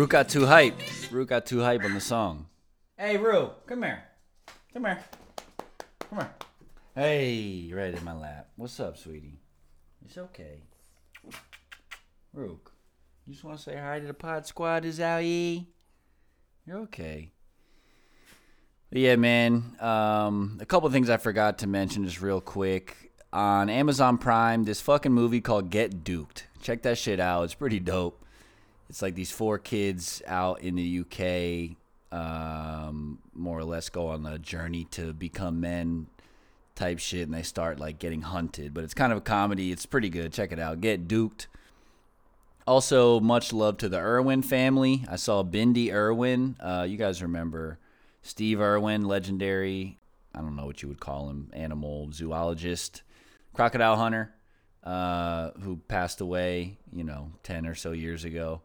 Rook got too hype. Rook got too hype on the song. Hey, Roo, come here. Come here. Come here. Hey, right in my lap. What's up, sweetie? It's okay. Rook, you just want to say hi to the pod squad, is out ye? You're okay. But yeah, man. Um, a couple things I forgot to mention just real quick. On Amazon Prime, this fucking movie called Get Duked. Check that shit out. It's pretty dope. It's like these four kids out in the UK, um, more or less go on a journey to become men type shit, and they start like getting hunted. But it's kind of a comedy. It's pretty good. Check it out. Get Duked. Also, much love to the Irwin family. I saw Bindi Irwin. Uh, you guys remember Steve Irwin, legendary, I don't know what you would call him, animal zoologist, crocodile hunter, uh, who passed away, you know, 10 or so years ago.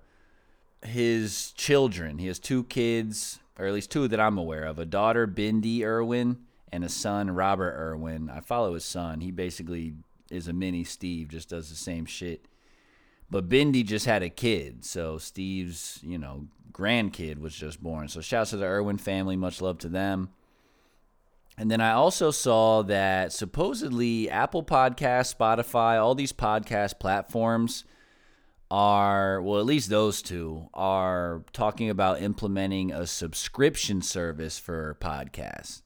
His children, he has two kids, or at least two that I'm aware of a daughter, Bindi Irwin, and a son, Robert Irwin. I follow his son. He basically is a mini Steve, just does the same shit. But Bindi just had a kid, so Steve's, you know, grandkid was just born. So shouts to the Irwin family, much love to them. And then I also saw that supposedly Apple Podcast, Spotify, all these podcast platforms are, well, at least those two are talking about implementing a subscription service for podcasts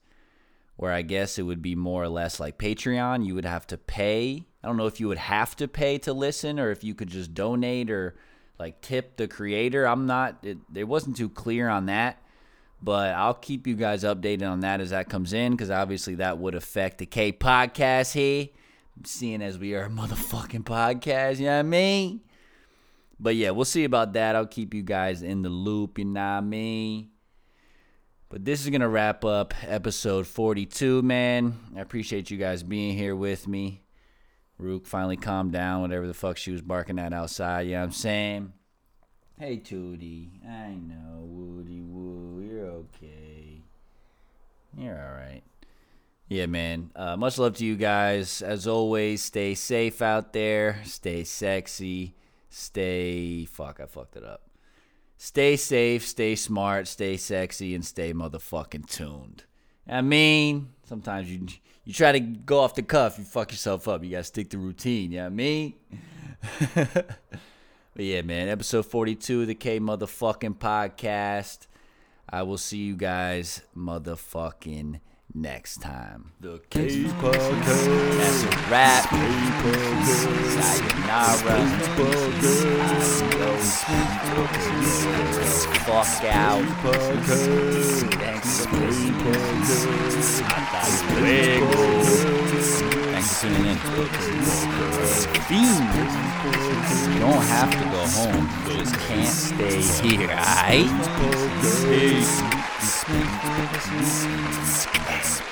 where I guess it would be more or less like Patreon. You would have to pay. I don't know if you would have to pay to listen or if you could just donate or like tip the creator. I'm not, it, it wasn't too clear on that, but I'll keep you guys updated on that as that comes in because obviously that would affect the K podcast here, seeing as we are a motherfucking podcast, you know what I mean? But yeah, we'll see about that. I'll keep you guys in the loop, you know what I mean? But this is going to wrap up episode 42, man. I appreciate you guys being here with me. Rook finally calmed down, whatever the fuck she was barking at outside. You know what I'm saying? Hey, Tootie. I know, Woody Woo. You're okay. You're all right. Yeah, man. Uh, much love to you guys. As always, stay safe out there. Stay sexy. Stay. Fuck, I fucked it up. Stay safe, stay smart, stay sexy, and stay motherfucking tuned. I mean, sometimes you you try to go off the cuff, you fuck yourself up. You gotta stick to routine, you know what I mean? [laughs] but yeah, man, episode 42 of the K motherfucking podcast. I will see you guys motherfucking next time. The K podcast. That's a wrap. Sayonara. Fuck out. Thanks for listening. Thanks for tuning in. Fiend. You don't have to go home. You just can't stay here, alright? Peace. Christmas. Christmas.